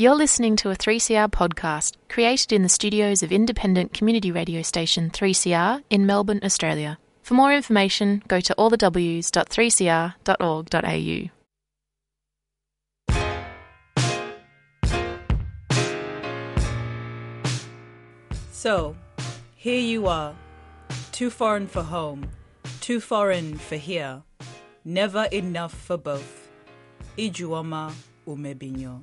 You're listening to a 3CR podcast created in the studios of independent community radio station 3CR in Melbourne, Australia. For more information, go to allthews.3cr.org.au. So, here you are, too foreign for home, too foreign for here, never enough for both. Ijeoma Umebinyuo,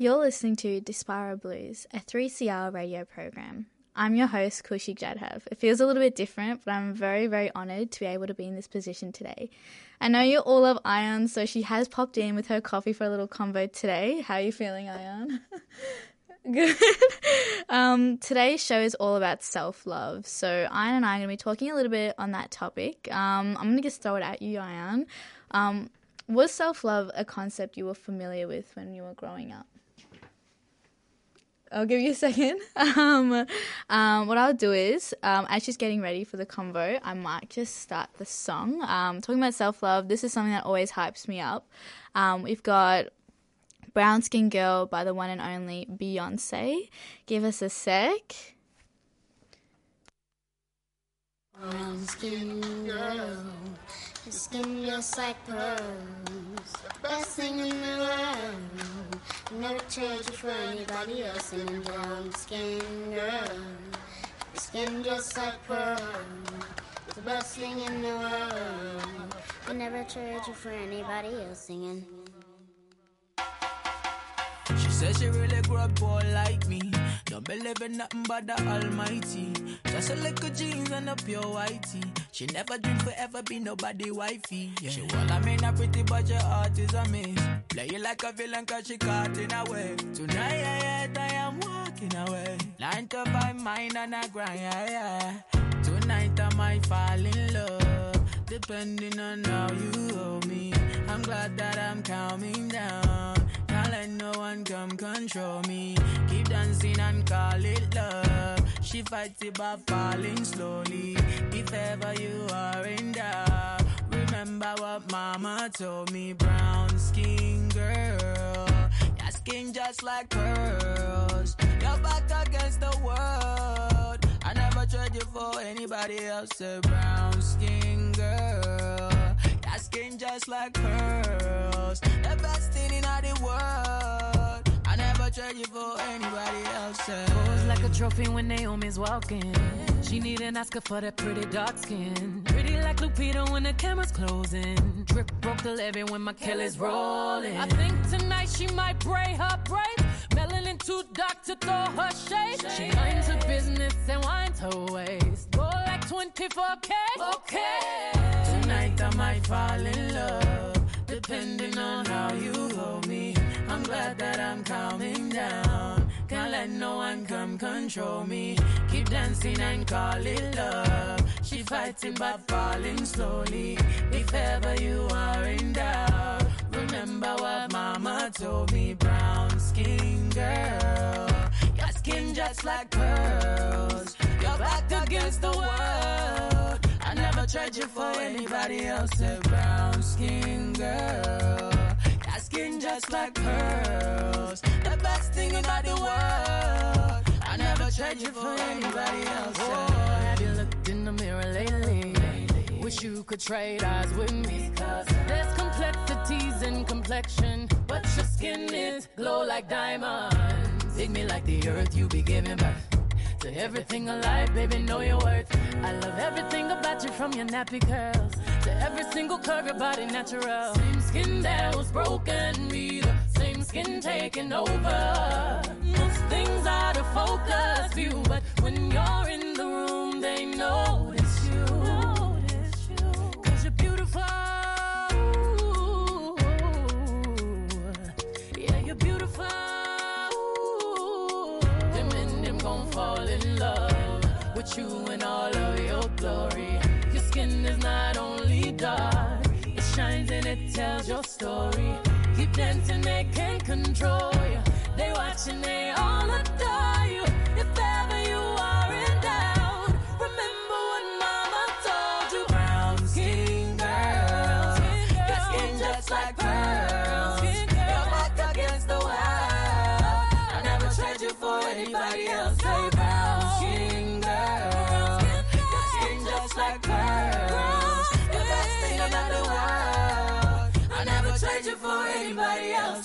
You're listening to Diaspora Blues, a 3CR radio program. I'm your host, Kushik Jadhav. It feels a little bit different, but I'm very, very honoured to be able to be in this position today. I know you all love Ion, so she has popped in with her coffee for a little convo today. How are you feeling, Ion? Good. um, today's show is all about self love. So, Ion and I are going to be talking a little bit on that topic. Um, I'm going to just throw it at you, Ion. Um, was self love a concept you were familiar with when you were growing up? I'll give you a second. Um, um, what I'll do is, um, as she's getting ready for the convo, I might just start the song. Um, talking about self love, this is something that always hypes me up. Um, we've got Brown Skin Girl by the one and only Beyonce. Give us a sec. Brown skin girl, your skin just like pearls. The best thing in the world. Never trade you for anybody else. And a brown skin girl, your skin just like pearl. It's The best thing in the world. I never trade you for anybody else. Singing. She says she really grew up poor like me. Don't believe in nothing but the Almighty. Just a little jeans and a pure whitey. She never dream forever be nobody wifey. Yeah. She well, I mean a pretty but your heart is a miss. Play you like a villain cause she caught in a way. Tonight, yeah, I am walking away. Nine to five, mind and a grind, yeah, yeah. Tonight I might fall in love. Depending on how you hold me. I'm glad that I'm calming down. Let no one come control me. Keep dancing and call it love. She fights it by falling slowly. If ever you are in doubt, remember what mama told me. Brown skin girl, your skin just like pearls. Your back against the world. I never trade you for anybody else. A brown skin skin just like pearls. The best thing in all the world. I never trade you for anybody else. Pose like a trophy when Naomi's walking. She need an Oscar for that pretty dark skin. Pretty like Lupita when the camera's closing. Drip broke the levee when my Kelly's rolling. I think tonight she might braid her braids. Melanin too dark to throw her shade. She minds her business and winds her waist. Go like 24K. Okay. Tonight I might fall in love, depending on how you hold me. I'm glad that I'm calming down. Can't let no one come control me. Keep dancing and call it love. She fighting but falling slowly. If ever you are in doubt, remember what mama told me. Brown skin girl, your skin just like pearls. Your back against the world. Tried you for anybody else. A brown skin girl. Your skin just like pearls. The best thing about the world. I never tried you for anybody else. Oh, have you looked in the mirror lately? Wish you could trade eyes with me. Cause there's complexities in complexion, but your skin is glow like diamonds. Dig me like the earth you be giving birth. To everything alive, baby, know your worth. I love everything about you from your nappy curls to every single curve, your body natural. Same skin that was broken, be the same skin taking over. Most things out of focus view, but when you're in you in all of your glory. Your skin is not only dark, it shines and it tells your story. Keep dancing, they can't control you. They watch and they all adore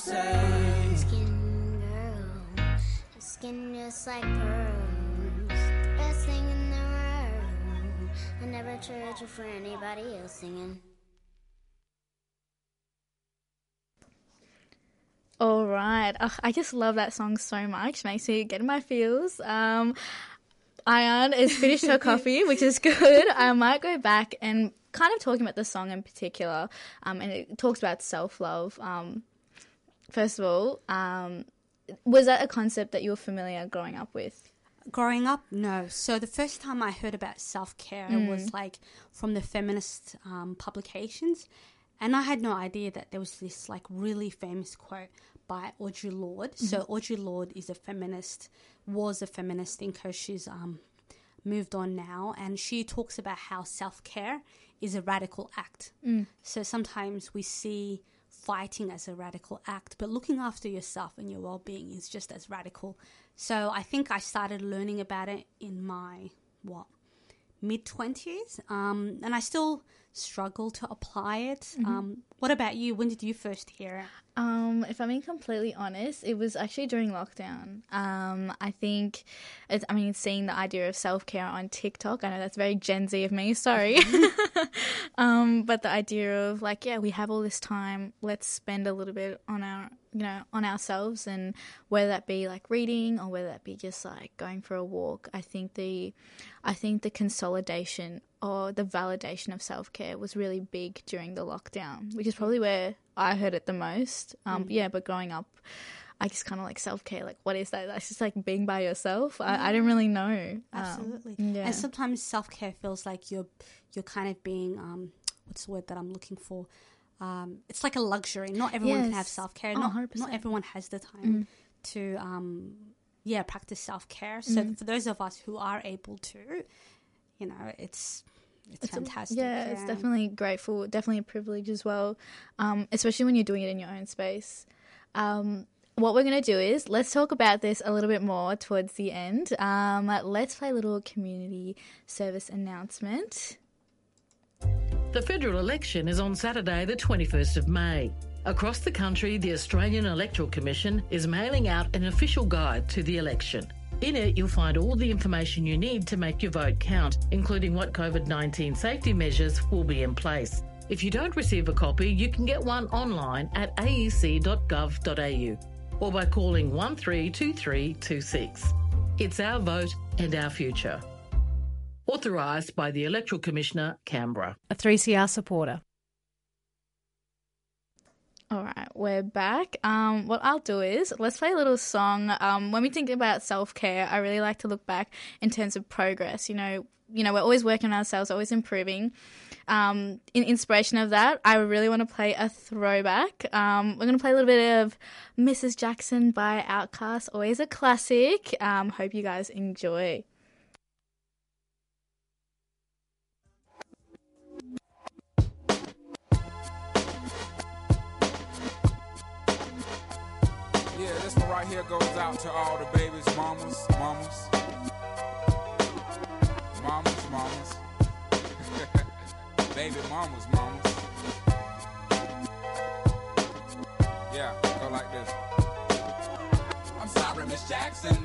Say. Skin girl, your skin just like pearls. Best thing in the world. I never trade you for anybody else singing. All right. Ugh, I just love that song so much. Makes me get in my feels. Um, Ayan has finished her coffee, which is good. I might go back and kind of talking about the song in particular. Um, and it talks about self love. Um, first of all, um, was that a concept that you were familiar growing up with? Growing up, no. So the first time I heard about self care was like from the feminist um, publications, and I had no idea that there was this like really famous quote by Audre Lorde. So Audre Lorde is a feminist, was a feminist thinker. She's um, moved on now, and she talks about how self care is a radical act. So sometimes we see fighting as a radical act, but looking after yourself and your well being is just as radical. So I think I started learning about it in my what mid twenties, um, and I still struggle to apply it. Um, what about you? When did you first hear it? Um, if I'm being completely honest, it was actually during lockdown. Um, I think, it's, I mean, seeing the idea of self care on TikTok, I know that's very Gen Z of me, sorry. um, but the idea of like, yeah, we have all this time, let's spend a little bit on our, you know, on ourselves, and whether that be like reading or whether that be just like going for a walk. I think the, I think the consolidation or the validation of self care was really big during the lockdown, which is probably where I heard it the most. Um, Yeah, but growing up, I just kind of like self care. Like, what is that? That's just like being by yourself. I, I didn't really know. Um, Absolutely. yeah. And sometimes self care feels like you're you're kind of being um, what's the word that I'm looking for? Um, it's like a luxury. Not everyone can have self care. Oh, not 100%. not everyone has the time to um, yeah practice self care. So for those of us who are able to, you know, it's it's, It's a- fantastic. yeah, it's definitely grateful, definitely a privilege as well, um, especially when you're doing it in your own space. Um, what we're going to do is let's talk about this a little bit more towards the end. Um, let's play a little community service announcement. The federal election is on Saturday, the 21st of May. Across the country, the Australian Electoral Commission is mailing out an official guide to the election. In it, you'll find all the information you need to make your vote count, including what COVID 19 safety measures will be in place. If you don't receive a copy, you can get one online at aec.gov.au or by calling 132326. It's our vote and our future. Authorised by the Electoral Commissioner, Canberra. A 3CR supporter. All right, we're back. Um, what I'll do is let's play a little song. Um, when we think about self care, I really like to look back in terms of progress. You know, you know, we're always working on ourselves, always improving. Um, in inspiration of that, I really want to play a throwback. Um, we're going to play a little bit of Mrs. Jackson by Outkast, always a classic. Um, hope you guys enjoy. Here goes out to all the babies, mamas, mamas. Mamas, mamas. Baby mamas, mamas. Yeah, go like this. I'm sorry, Miss Jackson.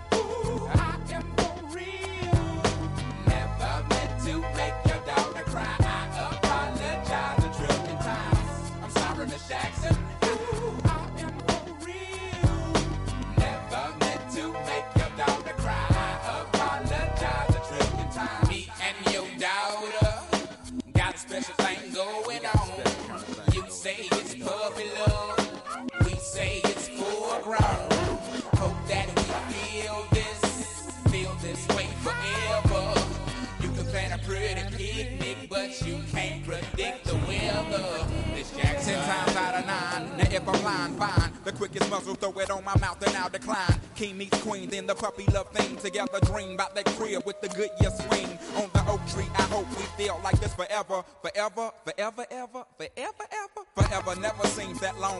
Dream about that crib with the good year swing. On the oak tree, I hope we feel like this forever. Forever, forever, ever, forever, ever.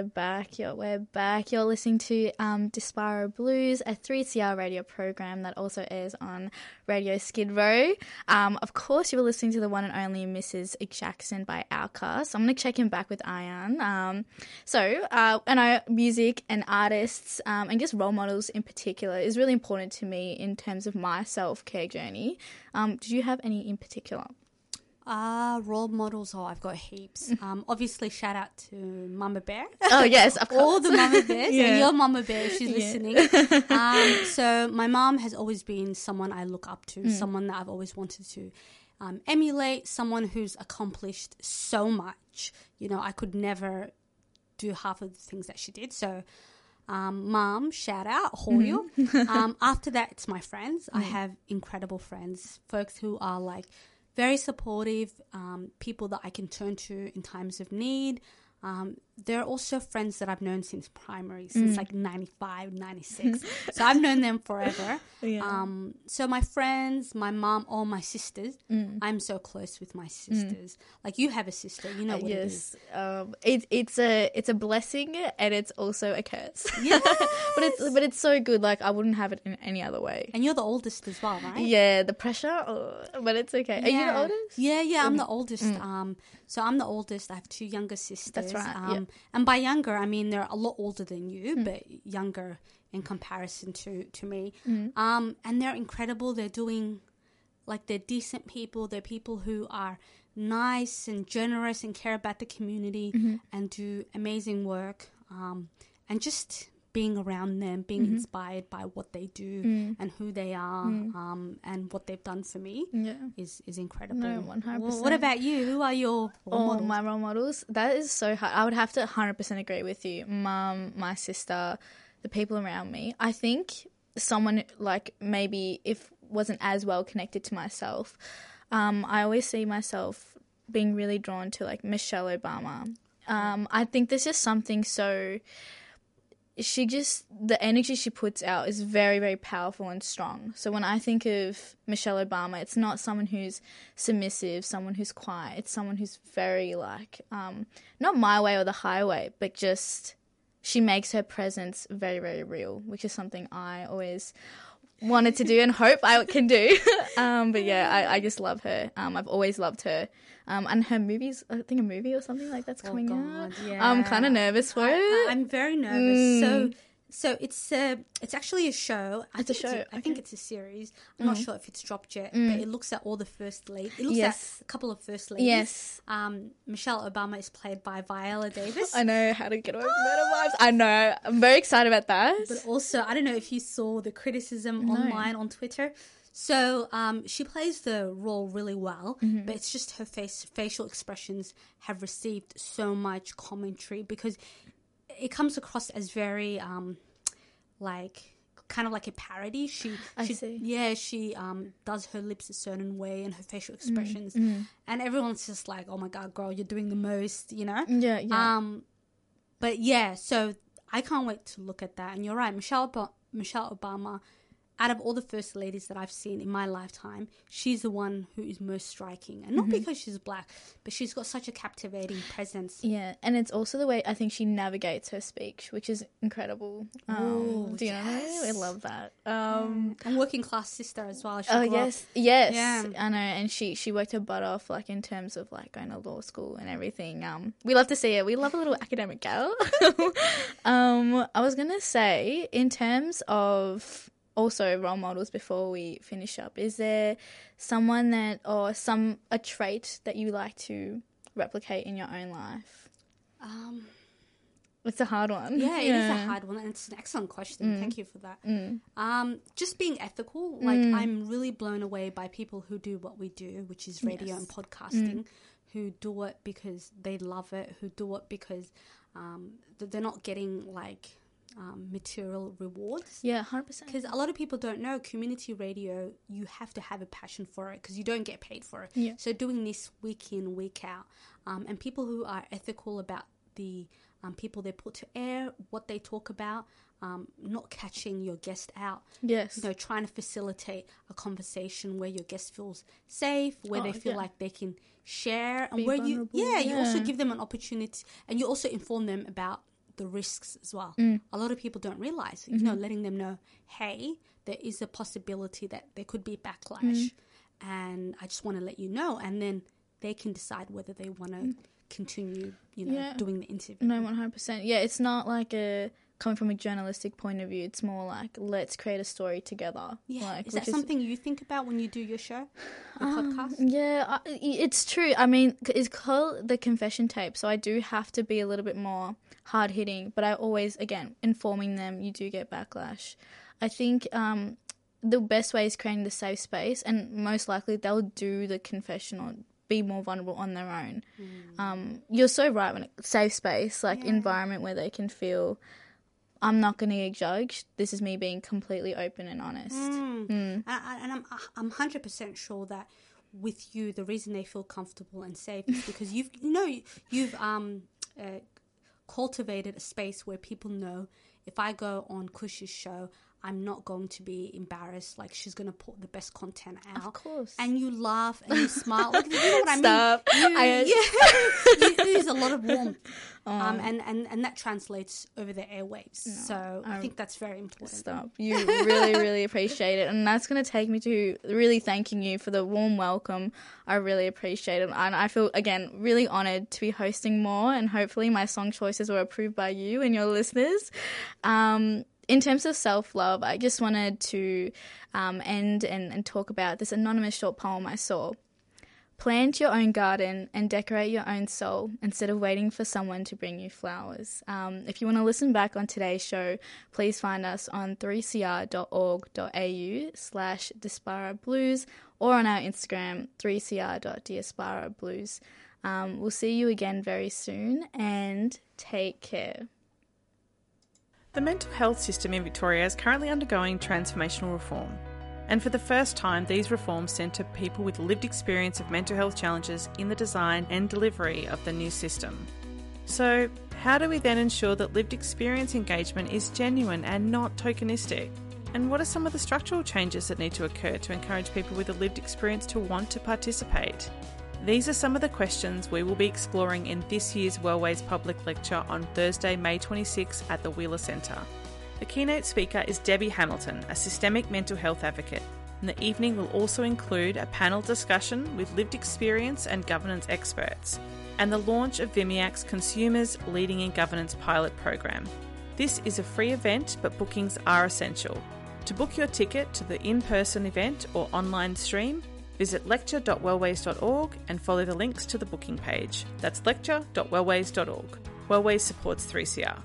We're back. You're, we're back. You're listening to um, Diaspora Blues, a 3CR radio program that also airs on Radio Skid Row. Um, of course, you were listening to the one and only Mrs. Jackson by Outkast. I'm going to check in back with Ian. Um, so, uh, and I, music and artists, um, and just role models in particular, is really important to me in terms of my self care journey. Um, did you have any in particular? Uh, role models, oh, I've got heaps. Um, obviously, shout out to Mama Bear. Oh, yes, of All the Mama Bears. Yeah. And your Mama Bear, if she's Yeah. listening. um, so, my mom has always been someone I look up to, Mm. someone that I've always wanted to um, emulate, someone who's accomplished so much. You know, I could never do half of the things that she did. So, um, mom, shout out, Hoyo. Mhm. um, after that, it's my friends. I Mm. have incredible friends, folks who are like very supportive, um, people that I can turn to in times of need. Um, they're also friends that I've known since primary, since Mm. like 95, 96. so I've known them forever. Yeah. Um, so my friends, my mom, all my sisters, Mm. I'm so close with my sisters. Like you have a sister, you know what it is. yes, um, it, it's a it's a blessing and it's also a curse. but it's but it's so good. Like I wouldn't have it in any other way. And you're the oldest as well, right? Yeah, the pressure, oh, but it's okay. Are you the oldest? Yeah, yeah, I'm the Mm. oldest. Mm. Um, so I'm the oldest. I have two younger sisters. That's right, Um, yeah. And by younger, I mean they're a lot older than you, Mm. but younger in comparison to to me. Mm. Um, and they're incredible. They're doing like they're decent people. They're people who are nice and generous and care about the community Mhm. and do amazing work. Um, and just being around them, being Mhm. inspired by what they do Mm. and who they are, Mm. um, and what they've done for me Yeah. is is incredible. No, 100%. What about you? Who are your role Oh, models? my role models. That is so hard. I would have to 100% agree with you. Mum, my sister, the people around me. I think someone like maybe if wasn't as well connected to myself, um, I always see myself being really drawn to like Michelle Obama. Um, I think there's just something so she just the energy she puts out is very very powerful and strong. So when i think of michelle obama it's not someone who's submissive someone who's quiet. It's someone who's very like um not my way or the highway but just she makes her presence very very real which is something i always wanted to do and hope i can do. Um but yeah i, I just love her. Um i've always loved her. Um and her movies i think a movie or something like that's coming out. I'm kind of nervous for I, it. Am very nervous. Mm. so it's a, it's actually a show. I It's a show, I think it's a series. I'm not Mm. sure if it's dropped yet, Mm. but it looks at all the first ladies. It looks Yes. at a couple of first ladies. Yes. Um, Michelle Obama is played by Viola Davis. I know how to get away with murder wives. I know. I'm very excited about that. But also, I don't know if you saw the criticism No. online on Twitter. So um, she plays the role really well, Mhm. but it's just her face facial expressions have received so much commentary because it comes across as very um, like kind of like a parody. She, I she see. yeah, she um, does her lips a certain way and her facial Mm, expressions, mhm. and everyone's just like, "Oh my god, girl, you're doing the most," you know? Yeah, yeah. Um, but yeah, so I can't wait to look at that. And you're right, Michelle Ob- Michelle Obama. Out of all the first ladies that I've seen in my lifetime, she's the one who is most striking, and not Mhm. because she's black, but she's got such a captivating presence. Yeah, and it's also the way I think she navigates her speech, which is incredible. Um, Ooh, do you know I yes. love that. Um, and working class sister as well. She oh grew up- yes, yes, Yeah. I know. And she she worked her butt off, like in terms of like going to law school and everything. Um, we love to see it. We love a little academic gal. um, I was gonna say in terms of also role models before we finish up. Is there someone that or some a trait that you like to replicate in your own life? Um, It's a hard one. yeah, it is a hard one, and it's an excellent question. Mm. Thank you for that. Mm. Um, just being ethical, like Mm. I'm really blown away by people who do what we do, which is radio Yes. and podcasting, Mm. who do it because they love it, who do it because um, they're not getting like um, material rewards. Yeah, hundred percent. Because a lot of people don't know community radio, you have to have a passion for it because you don't get paid for it. Yeah. So doing this week in, week out, um, and people who are ethical about the um, people they put to air, what they talk about, um, not catching your guest out. Yes. You know, trying to facilitate a conversation where your guest feels safe, where Oh, they feel yeah. like they can share, and Be where you, vulnerable, yeah, you also give them an opportunity, and you also inform them about the risks as well. Mm. A lot of people don't realize, you know, Mhm. letting them know, hey, there is a possibility that there could be backlash, Mm. and I just want to let you know, and then they can decide whether they want to continue, you know, Mm. Yeah. doing the interview. No, one hundred percent. Yeah, it's not like a coming from a journalistic point of view. It's more like let's create a story together. Yeah, like, is that something you think about when you do your show, your Um, podcast? Yeah, I, it's true. I mean, it's called the confession tape, so I do have to be a little bit more hard hitting. But I always, again, informing them. You do get backlash. I think um, the best way is creating the safe space, and most likely they'll do the confession or be more vulnerable on their own. Um, you're so right when it, safe space, like environment where they can feel. I'm not going to get judged. This is me being completely open and honest. Mm. Mm. And, and I'm I'm hundred percent sure that with you, the reason they feel comfortable and safe is because you've you know you've um uh, cultivated a space where people know if I go on Kush's show, I'm not going to be embarrassed. Like she's going to put the best content out. Of course. And you laugh and you smile. Like, you know what I Stop. mean? You, I- yeah, you use a lot of warmth. Oh. Um, and, and, and that translates over the airwaves. so I, I- think that's very important. Stop. You really, really appreciate it. And that's going to take me to really thanking you for the warm welcome. I really appreciate it. And I feel, again, really honored to be hosting more. And hopefully my song choices were approved by you and your listeners. Um, in terms of self love, I just wanted to um, end and, and talk about this anonymous short poem I saw. Plant your own garden and decorate your own soul instead of waiting for someone to bring you flowers. Um, if you want to listen back on today's show, please find us on 3cr.org.au slash Blues or on our Instagram, 3cr.diaspora blues. Um, we'll see you again very soon and take care. The mental health system in Victoria is currently undergoing transformational reform. And for the first time, these reforms centre people with lived experience of mental health challenges in the design and delivery of the new system. So, how do we then ensure that lived experience engagement is genuine and not tokenistic? And what are some of the structural changes that need to occur to encourage people with a lived experience to want to participate? These are some of the questions we will be exploring in this year's Wellways Public Lecture on Thursday, May 26 at the Wheeler Centre. The keynote speaker is Debbie Hamilton, a systemic mental health advocate, and the evening will also include a panel discussion with lived experience and governance experts, and the launch of VMIAC's Consumers Leading in Governance pilot program. This is a free event, but bookings are essential. To book your ticket to the in person event or online stream, visit lecture.wellways.org and follow the links to the booking page. That's lecture.wellways.org. Wellways supports 3CR.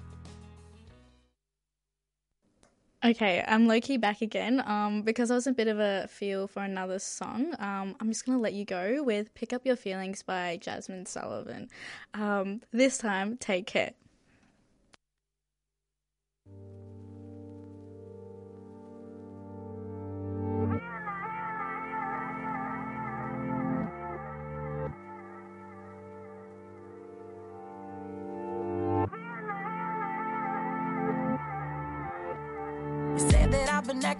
Okay, I'm low key back again. Um, because I was a bit of a feel for another song. Um, I'm just gonna let you go with "Pick Up Your Feelings" by Jazmine Sullivan. Um, this time, take care.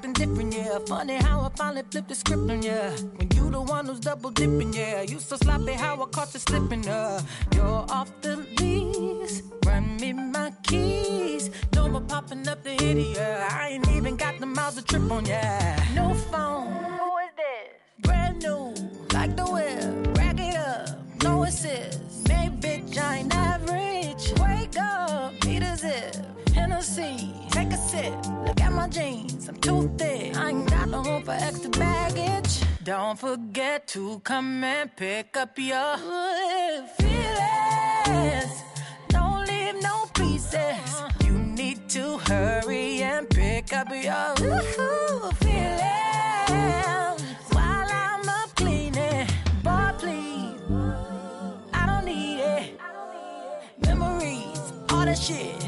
Acting different, yeah. Funny how I finally flipped the script on ya. When you the one who's double dipping, yeah. You so sloppy how I caught you slipping, uh. You're off the lease. Run me my keys. No more popping up the hit, yeah. I ain't even got the miles to trip on, yeah. No phone. Who is this? Brand new. Like the whip. Rack it up. No assist. May bitch, I ain't average. Wake up. Need a zip. Take a sip. Look at my jeans. I'm too thick. I ain't got no room for extra baggage. Don't forget to come and pick up your feelings. Don't leave no pieces. You need to hurry and pick up your feelings. While I'm up cleaning, boy, please. I don't need it. Memories, all that shit,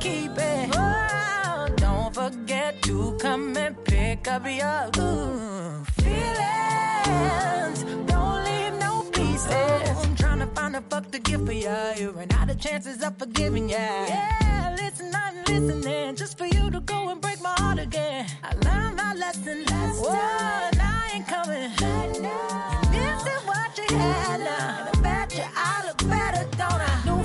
keep it. Oh, don't forget to come and pick up your ooh, feelings. Don't leave no pieces. I'm trying to find a fuck to give for ya. You ran out of chances of forgiving ya. Yeah, listen, I'm listening just for you to go and break my heart again. I learned my lesson last time. I ain't coming. This is what you had now. And I bet you I look better, don't I?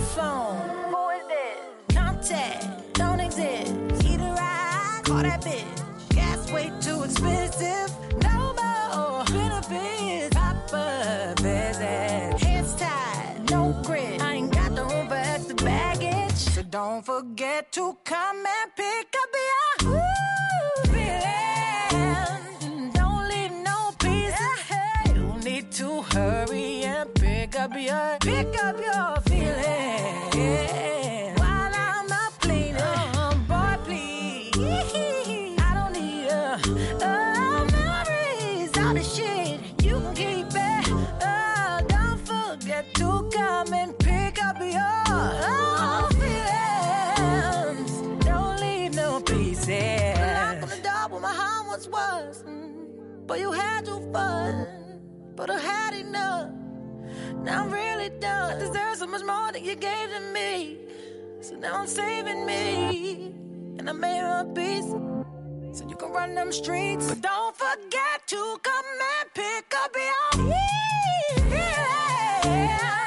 To come and pick up your. Don't leave no pieces. You need to hurry and pick up your pick up your You had your fun, but I had enough. Now I'm really done. I deserve so much more than you gave to me. So now I'm saving me, and I made a peace. So you can run them streets. But don't forget to come and pick up your. Yeah.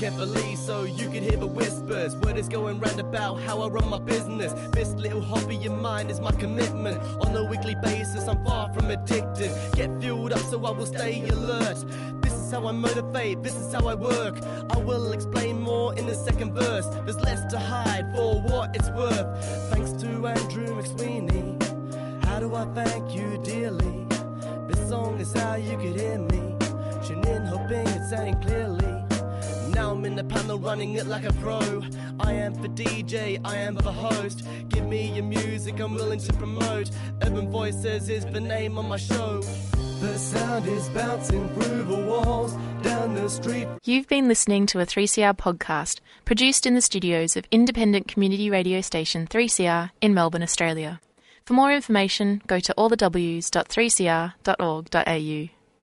Can't believe so you could hear the whispers. Word is going round about how I run my business. This little hobby of mine is my commitment. On a weekly basis, I'm far from addicted. Get fueled up so I will stay alert. This is how I motivate, this is how I work. I will explain more in the second verse. There's less to hide for what it's worth. Thanks to Andrew McSweeney. How do I thank you dearly? This song is how you could hear me. Tune in, hoping it sang clearly. Now I'm in the panel running it like a pro. I am for DJ, I am for host. Give me your music, I'm willing to promote. Urban Voices is the name of my show. The sound is bouncing through the walls down the street. You've been listening to a 3CR podcast produced in the studios of independent community radio station 3CR in Melbourne, Australia. For more information, go to allthews.3cr.org.au.